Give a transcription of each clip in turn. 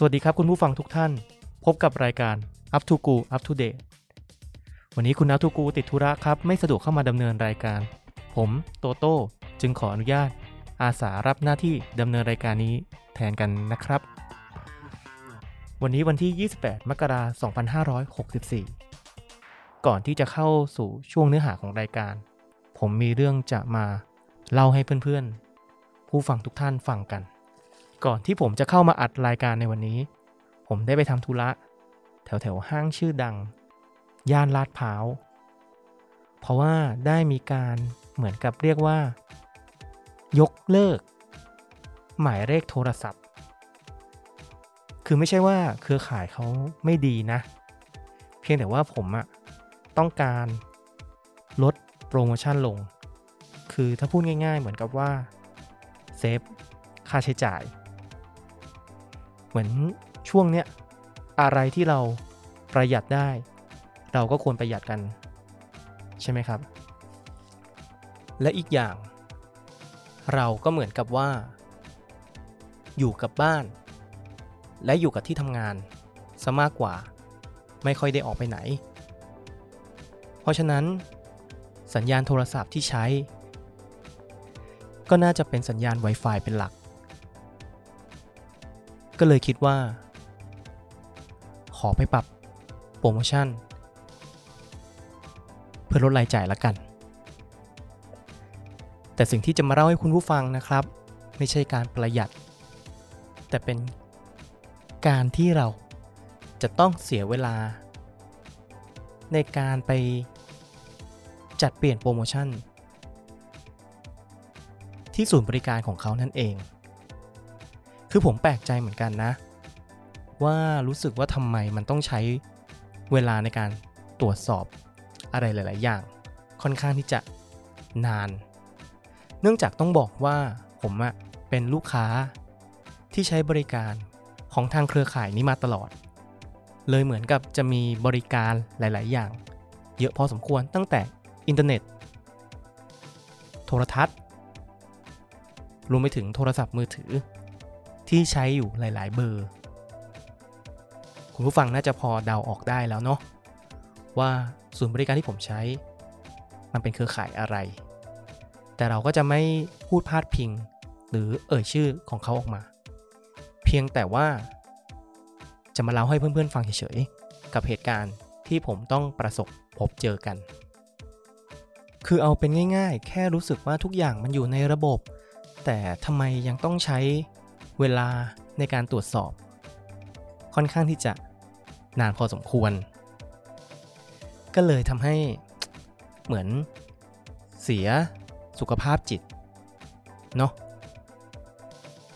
สวัสดีครับคุณผู้ฟังทุกท่าน พบกับรายการ Up to Go Up to Date วันนี้คุณ Up to Go ติดธุระครับ ไม่สะดวกเข้ามาดำเนินรายการ ผมโตโต้จึงขออนุญาต อาสารับหน้าที่ดำเนินรายการนี้แทนกันนะครับ วันนี้วันที่ 28 มกราคม2564 ก่อนที่จะเข้าสู่ช่วงเนื้อหาของรายการ ผมมีเรื่องจะมาเล่าให้เพื่อนๆ ผู้ฟังทุกท่านฟังกัน ก่อนที่ผมจะเข้ามาอัดรายการในวันนี้ ผมได้ไปทำธุระ แถวแถวห้างชื่อดัง ย่านลาดพร้าว เพราะว่าได้มีการเหมือนกับเรียกว่า ยกเลิก หมายเลขโทรศัพท์ คือไม่ใช่ว่าเครือข่ายเขาไม่ดีนะ เพียงแต่ว่าผมอะต้องการลดโปรโมชั่นลง คือถ้าพูดง่ายๆ เหมือนกับว่าเซฟค่าใช้จ่าย เหมือนช่วงเนี้ยอะไรที่เราประหยัดได้ เราก็ควรประหยัดกัน ใช่ไหมครับ และอีกอย่าง เราก็เหมือนกับว่า อยู่กับบ้าน และอยู่กับที่ทำงานซะมากกว่า ไม่ค่อยได้ออกไปไหน เพราะฉะนั้น สัญญาณโทรศัพท์ที่ใช้ ก็น่าจะเป็นสัญญาณ Wi-Fi เป็นหลัก ก็เลยคิดว่า ขอไปปรับโปรโมชั่น เพื่อลดรายจ่ายละกัน แต่สิ่งที่จะมาเล่าให้คุณผู้ฟังนะครับ ไม่ใช่การประหยัด แต่เป็นการที่เราจะต้องเสียเวลา ในการไปจัดเปลี่ยนโปรโมชั่น ที่ศูนย์บริการของเขานั่นเอง คือผมแปลกใจเหมือนกันนะ ว่ารู้สึกว่าทำไมมันต้องใช้เวลาในการตรวจสอบอะไรหลาย ๆ อย่าง ค่อนข้างที่จะนาน เนื่องจากต้องบอกว่าผมอะเป็นลูกค้าที่ใช้บริการของทางเครือข่ายนี้มาตลอด เลยเหมือนกับจะมีบริการหลาย ๆ อย่าง เยอะพอสมควรตั้งแต่อินเทอร์เน็ต โทรทัศน์ รวมไปถึงโทรศัพท์มือถือ ที่ใช้อยู่หลาย ๆ เบอร์ คุณผู้ฟังน่าจะพอเดาออกได้แล้วเนาะว่าศูนย์บริการที่ผมใช้ มันเป็นเครือข่ายอะไร แต่เราก็จะไม่พูดพาดพิง หรือเอ่ยชื่อของเขาออกมา เพียงแต่ว่า จะมาเล่าให้เพื่อน ๆ ฟังเฉย ๆ กับเหตุการณ์ที่ผมต้องประสบพบเจอกัน คือเอาเป็นง่าย ๆ แค่รู้สึกว่าทุกอย่างมันอยู่ในระบบ แต่ทำไมยังต้องใช้ เวลาในการตรวจสอบ ค่อนข้างที่จะนานพอสมควร ก็เลยทำให้เหมือนเสียสุขภาพจิตเนาะ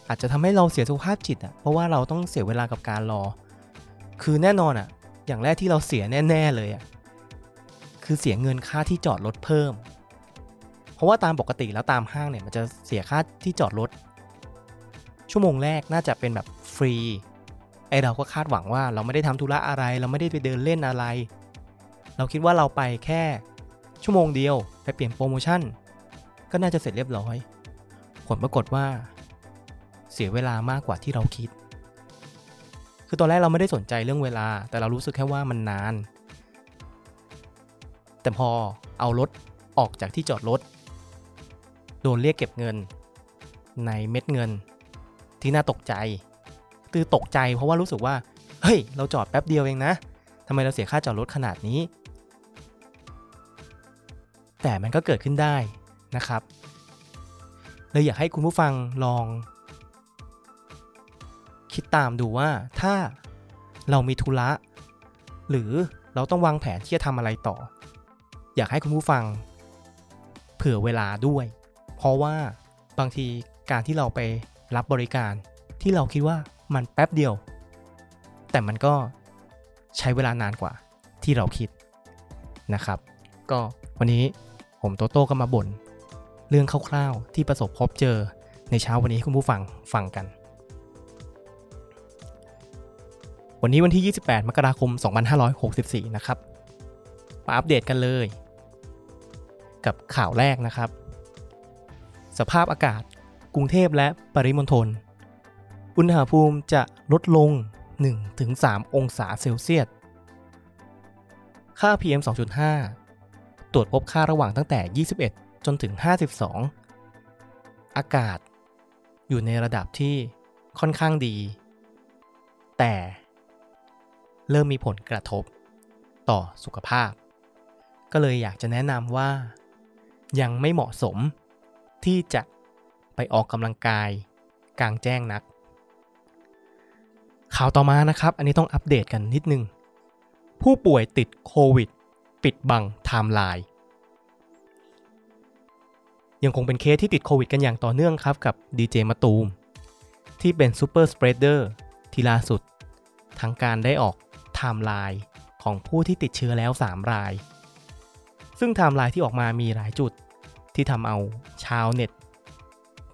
อาจจะทำให้เราเสียสุขภาพจิตอะ่ะเพราะว่าเราต้องเสียเวลากับการรอ คือแน่นอนอะ่ะอย่างแรกที่เราเสียแน่ ๆเลยอะ่ะคือเสียเงินค่าที่จอดรถเพิ่ม เพราะว่าตามปกติแล้วตามห้างเนี่ยมันจะเสียค่าที่จอดรถ ชั่วโมงแรกน่าจะเป็นแบบฟรีไอเราก็คาดหวังว่าเราไม่ได้ทำธุระอะไร เราไม่ได้ไปเดินเล่นอะไร เราคิดว่าเราไปแค่ชั่วโมงเดียวไปเปลี่ยนโปรโมชั่น ก็น่าจะเสร็จเรียบร้อย ผลปรากฏว่า เสียเวลามากกว่าที่เราคิด คือตอนแรกเราไม่ได้สนใจเรื่องเวลา แต่เรารู้สึกแค่ว่ามันนาน แต่พอเอารถออกจากที่จอดรถ โดนเรียกเก็บเงิน ในเม็ดเงิน ที่น่าตกใจคือตกใจเพราะว่ารู้สึกว่า เฮ้ย เราจอดแป๊บเดียวเองนะทำไมเราเสียค่าจอดรถขนาดนี้ แต่มันก็เกิดขึ้นได้นะครับเลยอยากให้คุณผู้ฟังลอง คิดตามดูว่าถ้าเรามีธุระ หรือเราต้องวางแผนที่จะทำอะไรต่อ อยากให้คุณผู้ฟัง เผื่อเวลาด้วย เพราะว่าบางทีการที่เราไป รับบริการที่เราคิดว่ามันแป๊บเดียว แต่มันก็ใช้เวลานานกว่าที่เราคิดนะครับ ก็วันนี้ผมโตโต้ก็มาบ่นเรื่องคร่าวๆที่ประสบพบเจอในเช้าวันนี้ให้คุณผู้ฟังฟังกัน วันนี้วันที่ 28 มกราคม 2564 นะครับมาอัปเดตกันเลย กับข่าวแรกนะครับ สภาพอากาศ กรุงเทพและปริมณฑล อุณหภูมิจะลดลง 1-3 องศาเซลเซียส ค่า PM 2.5 ตรวจพบค่าระหว่างตั้งแต่ 21 จนถึง 52 อากาศ อยู่ในระดับที่ค่อนข้างดี แต่เริ่มมีผลกระทบต่อสุขภาพ ก็เลยอยากจะแนะนำว่า ยังไม่เหมาะสมที่จะ ไปออกกำลังกาย กลางแจ้งนัก ข่าวต่อมานะครับ อันนี้ต้องอัปเดตกันนิดนึง ผู้ป่วยติดโควิด ปิดบังไทม์ไลน์ยังคงเป็นเคสที่ติดโควิดกันอย่างต่อเนื่องครับ กับดีเจมาตูม ที่เป็น superspreader ที่ล่าสุดทั้งการได้ออกไทม์ไลน์ของผู้ที่ติดเชื้อแล้ว 3 ราย ซึ่งไทม์ไลน์ที่ออกมามีหลายจุด ที่ทำเอาชาวเน็ต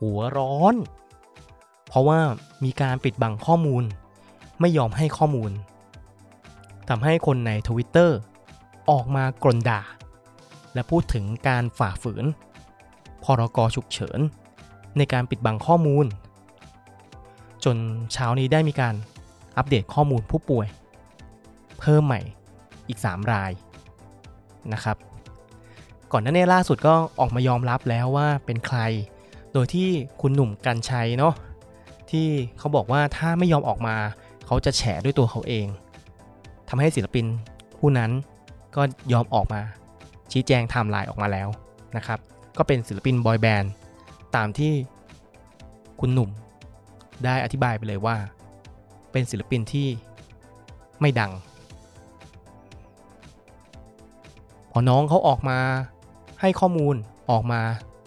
หัวร้อน เพราะว่ามีการปิดบังข้อมูล ไม่ยอมให้ข้อมูลทำให้คนในทวิตเตอร์ออกมากรนด่า และพูดถึงการฝ่าฝืน พรกฉุกเฉิน ในการปิดบังข้อมูล จนเช้านี้ได้มีการอัปเดตข้อมูลผู้ป่วย เพิ่มใหม่อีก 3 รายนะครับ ก่อนหน้านี้ล่าสุดก็ออกมายอมรับแล้วว่าเป็นใคร ดยที่คุณหนุ่มกัญชัยเนาะที่เขาบอกว่าถ้าไม่ยอมออกมา เขาจะแฉด้วยตัวเขาเองทำให้ศิลปินผู้นั้นก็ยอมออกมา ชี้แจงไทม์ไลน์ออกมาแล้วนะครับ ก็เป็นศิลปินบอยแบนด์ตามที่คุณหนุ่มได้อธิบายไปเลยว่า เป็นศิลปินที่ไม่ดัง พอน้องเขาออกมาให้ข้อมูลออกมา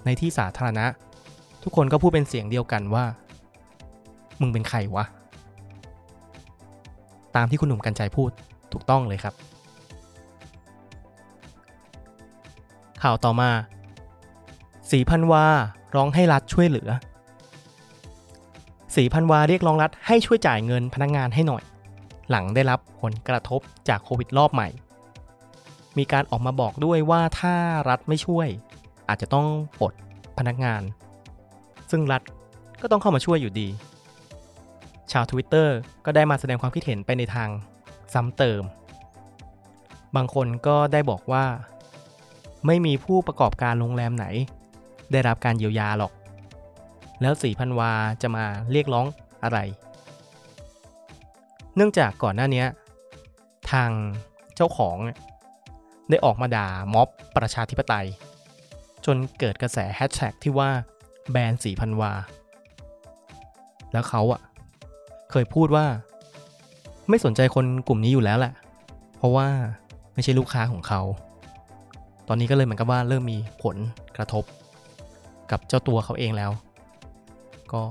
ในที่สาธารณะ ทุกคนก็พูดเป็นเสียงเดียวกันว่า มึงเป็นใครวะ ตามที่คุณหนุ่มกัญชัยพูดถูกต้องเลยครับ ข่าวต่อมา สีพันวาร้องให้รัฐช่วยเหลือ สีพันวาเรียกร้องรัฐให้ช่วยจ่ายเงินพนักงงานให้หน่อย หลังได้รับผลกระทบจากโควิดรอบใหม่ มีการออกมาบอกด้วยว่าถ้ารัฐไม่ช่วย อาจจะต้องปลดพนักงาน ซึ่งรัฐก็ต้องเข้ามาช่วยอยู่ดี ชาว Twitter ก็ได้มาแสดงความคิดเห็นไปในทางซ้ำเติม บางคนก็ได้บอกว่า ไม่มีผู้ประกอบการโรงแรมไหน ได้รับการเยียวยาหรอก แล้วสี่พันวาจะมาเรียกร้องอะไร เนื่องจากก่อนหน้านี้ทางเจ้าของได้ออกมาด่าม็อบประชาธิปไตย จนเกิดกระแสแฮชแท็กที่ว่า แบรนด์สี่พันวา แล้วเขาอะเคยพูดว่า ไม่สนใจคนกลุ่มนี้อยู่แล้วแหละ เพราะว่าไม่ใช่ลูกค้าของเขา ตอนนี้ก็เลยเหมือนกับว่าเริ่มมีผลกระทบ กับเจ้าตัวเขาเองแล้ว ก็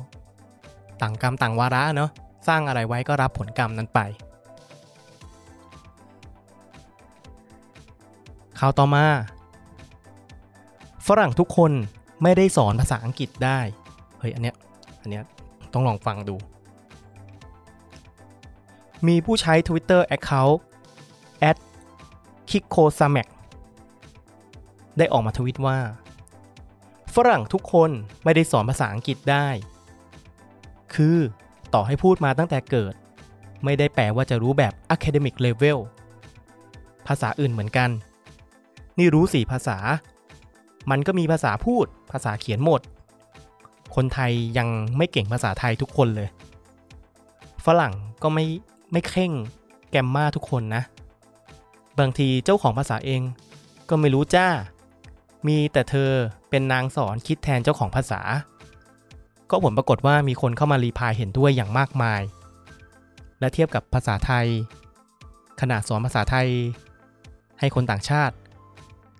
ต่างกรรมต่างวาระเนาะสร้างอะไรไว้ก็รับผลกรรมนั้นไปข่าวต่อมา ฝรั่งทุกคน ไม่ได้สอนภาษาอังกฤษได้ เฮ้ย อันเนี้ย อันเนี้ยต้องลองฟังดู มีผู้ใช้ Twitter Account k i k o s a m a k ได้ออกมาทวิตว่า ฝรั่งทุกคนไม่ได้สอนภาษาอังกฤษได้ คือต่อให้พูดมาตั้งแต่เกิด ไม่ได้แปลว่าจะรู้แบบ academic level ภาษาอื่นเหมือนกัน นี่รู้สี่ภาษา มันก็มีภาษาพูดภาษาเขียนหมด คนไทยยังไม่เก่งภาษาไทยทุกคนเลย ฝรั่งก็ไม่ไม่เข่งแกมมาทุกคนนะ บางทีเจ้าของภาษาเองก็ไม่รู้จ้า มีแต่เธอเป็นนางสอนคิดแทนเจ้าของภาษา ก็ผลปรากฏว่ามีคนเข้ามารีพายเห็นด้วยอย่างมากมาย และเทียบกับภาษาไทยขณะสอนภาษาไทย ให้คนต่างชาติ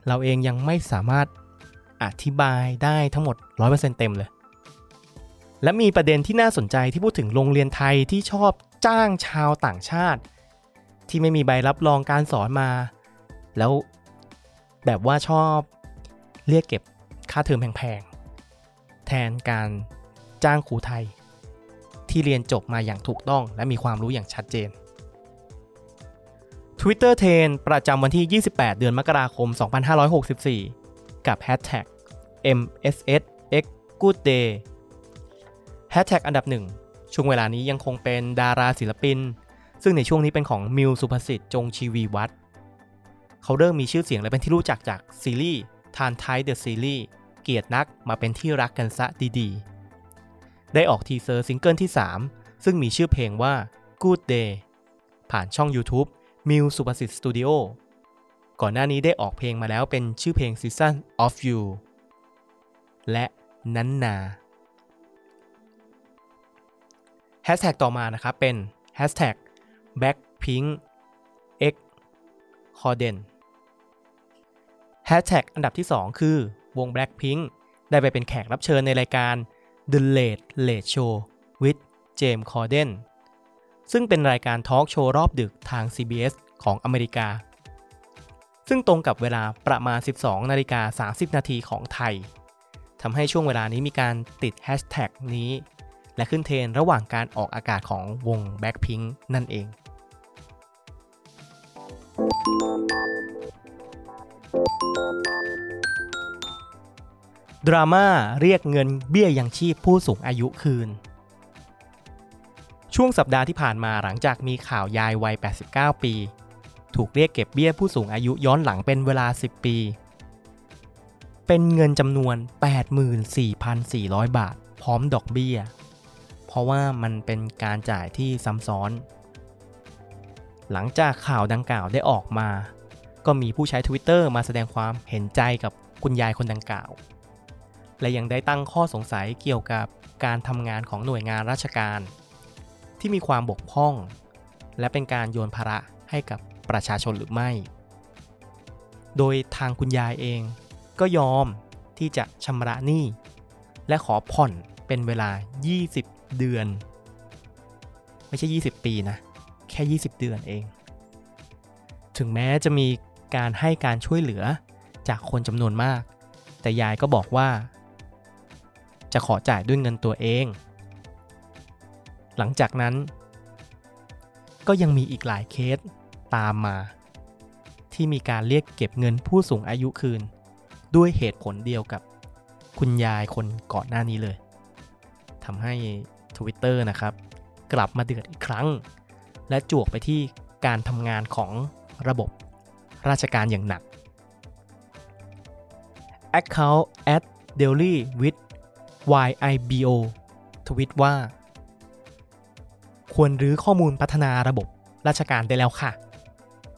เราเองยังไม่สามารถ อธิบายได้ทั้งหมด 100%เต็มเลย และมีประเด็นที่น่าสนใจที่พูดถึงโรงเรียนไทยที่ชอบจ้างชาวต่างชาติ ที่ไม่มีใบรับรองการสอนมา แล้วแบบว่าชอบเรียกเก็บค่าเทอมแพงๆ แทนการจ้างครูไทย ที่เรียนจบมาอย่างถูกต้อง และมีความรู้อย่างชัดเจน Twitter t r e n ประจำวันที่ 28 เดือนมกราคม 2564 กับ Hashtag MSSX Good Day Hashtag อันดับหนึ่งช่วงเวลานี้ยังคงเป็นดาราศิลปิน ซึ่งในช่วงนี้เป็นของมิวศุภศิษฏ์จงชีวีวัฒน์เขาเริ่มมีชื่อเสียงและเป็นที่รู้จักจากซีรีส์ TharnType The Series เกลียดนักมาเป็นที่รักกันซะดีๆ ได้ออก teaser ซิงเกิลที่ 3 ซึ่งมีชื่อเพลงว่า Good Day ผ่านช่อง YouTube มิวศุภศิษฏ์สตูดิโอ ก่อนหน้านี้ได้ออกเพลงมาแล้วเป็นชื่อเพลง Season of You และนั้นนาแฮชแท็กต่อมานะครับเป็น Hashtag Blackpink X c o r d e n แฮชแท็กอันดับที่ 2 คือวง Blackpink ได้ไปเป็นแขกรับเชิญในรายการ The Late Late Show with James Corden ซึ่งเป็นรายการทอล์กโชว์รอบดึกทาง CBS ของอเมริกา ซึ่งตรงกับเวลาประมาณ 12นาฬิกา30 นาทีของไทยทำให้ช่วงเวลานี้มีการติดแฮชแท็กนี้ และขึ้นเทรนระหว่างการออกอากาศของวง Blackpink นั่นเอง ดราม่าเรียกเงินเบี้ยยังชีพผู้สูงอายุคืน ช่วงสัปดาห์ที่ผ่านมาหลังจากมีข่าวยายวัย 89 ปี ถูกเรียกเก็บเบี้ยผู้สูงอายุย้อนหลังเป็นเวลา 10 ปี เป็นเงินจำนวน 84,400 บาท พร้อมดอกเบี้ย เพราะว่ามันเป็นการจ่ายที่ซ้ำซ้อน หลังจากข่าวดังกล่าวได้ออกมา ก็มีผู้ใช้ Twitter มาแสดงความเห็นใจกับคุณยายคนดังกล่าว และยังได้ตั้งข้อสงสัยเกี่ยวกับการทำงานของหน่วยงานราชการ ที่มีความบกพร่อง และเป็นการโยนภาระให้กับ ประชาชนหรือไม่ โดยทางคุณยายเองก็ยอมที่จะชำระหนี้ และขอผ่อนเป็นเวลา 20 เดือน ไม่ใช่ 20 ปีนะ แค่ 20 เดือนเอง ถึงแม้จะมีการให้การช่วยเหลือจากคนจำนวนมาก แต่ยายก็บอกว่า จะขอจ่ายด้วยเงินตัวเอง หลังจากนั้น ก็ยังมีอีกหลายเคส ตามมา ที่มีการเรียกเก็บเงินผู้สูงอายุคืน ด้วยเหตุผลเดียวกับคุณยายคนก่อนหน้านี้เลยทำให้ Twitter นะครับ กลับมาเดือดอีกครั้ง และจวกไปที่การทำงานของระบบราชการอย่างหนัก Account at daily with YIBO ทวิตว่า ควรรื้อข้อมูลพัฒนาระบบราชการได้แล้วค่ะ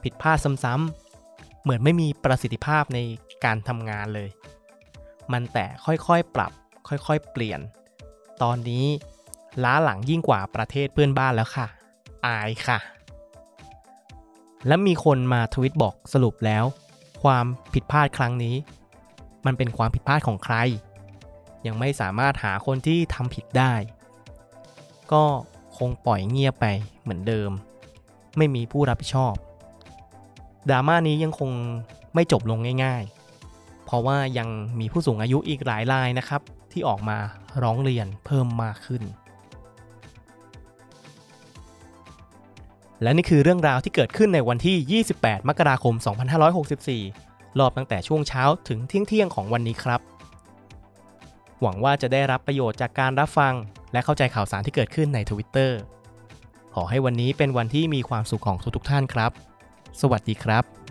ผิดพลาดซ้ำๆ เหมือนไม่มีประสิทธิภาพในการทำงานเลย มันแต่ค่อยๆปรับ ค่อยๆเปลี่ยน ตอนนี้ล้าหลังยิ่งกว่าประเทศเพื่อนบ้านแล้วค่ะ อายค่ะ และมีคนมาทวิตบอกสรุปแล้ว ความผิดพลาดครั้งนี้ มันเป็นความผิดพลาดของใคร ยังไม่สามารถหาคนที่ทำผิดได้ ก็คงปล่อยเงียบไปเหมือนเดิม ไม่มีผู้รับผิดชอบ ดราม่านี้ยังคงไม่จบลงง่ายๆ เพราะว่ายังมีผู้สูงอายุอีกหลายรายนะครับ ที่ออกมาร้องเรียนเพิ่มมากขึ้น และนี่คือเรื่องราวที่เกิดขึ้นในวันที่ 28 มกราคม 2564 รอบตั้งแต่ช่วงเช้าถึงเที่ยงเที่ยงของวันนี้ครับ หวังว่าจะได้รับประโยชน์จากการรับฟัง และเข้าใจข่าวสารที่เกิดขึ้นใน Twitter ขอให้วันนี้เป็นวันที่มีความสุขของทุกๆท่านครับ สวัสดีครับ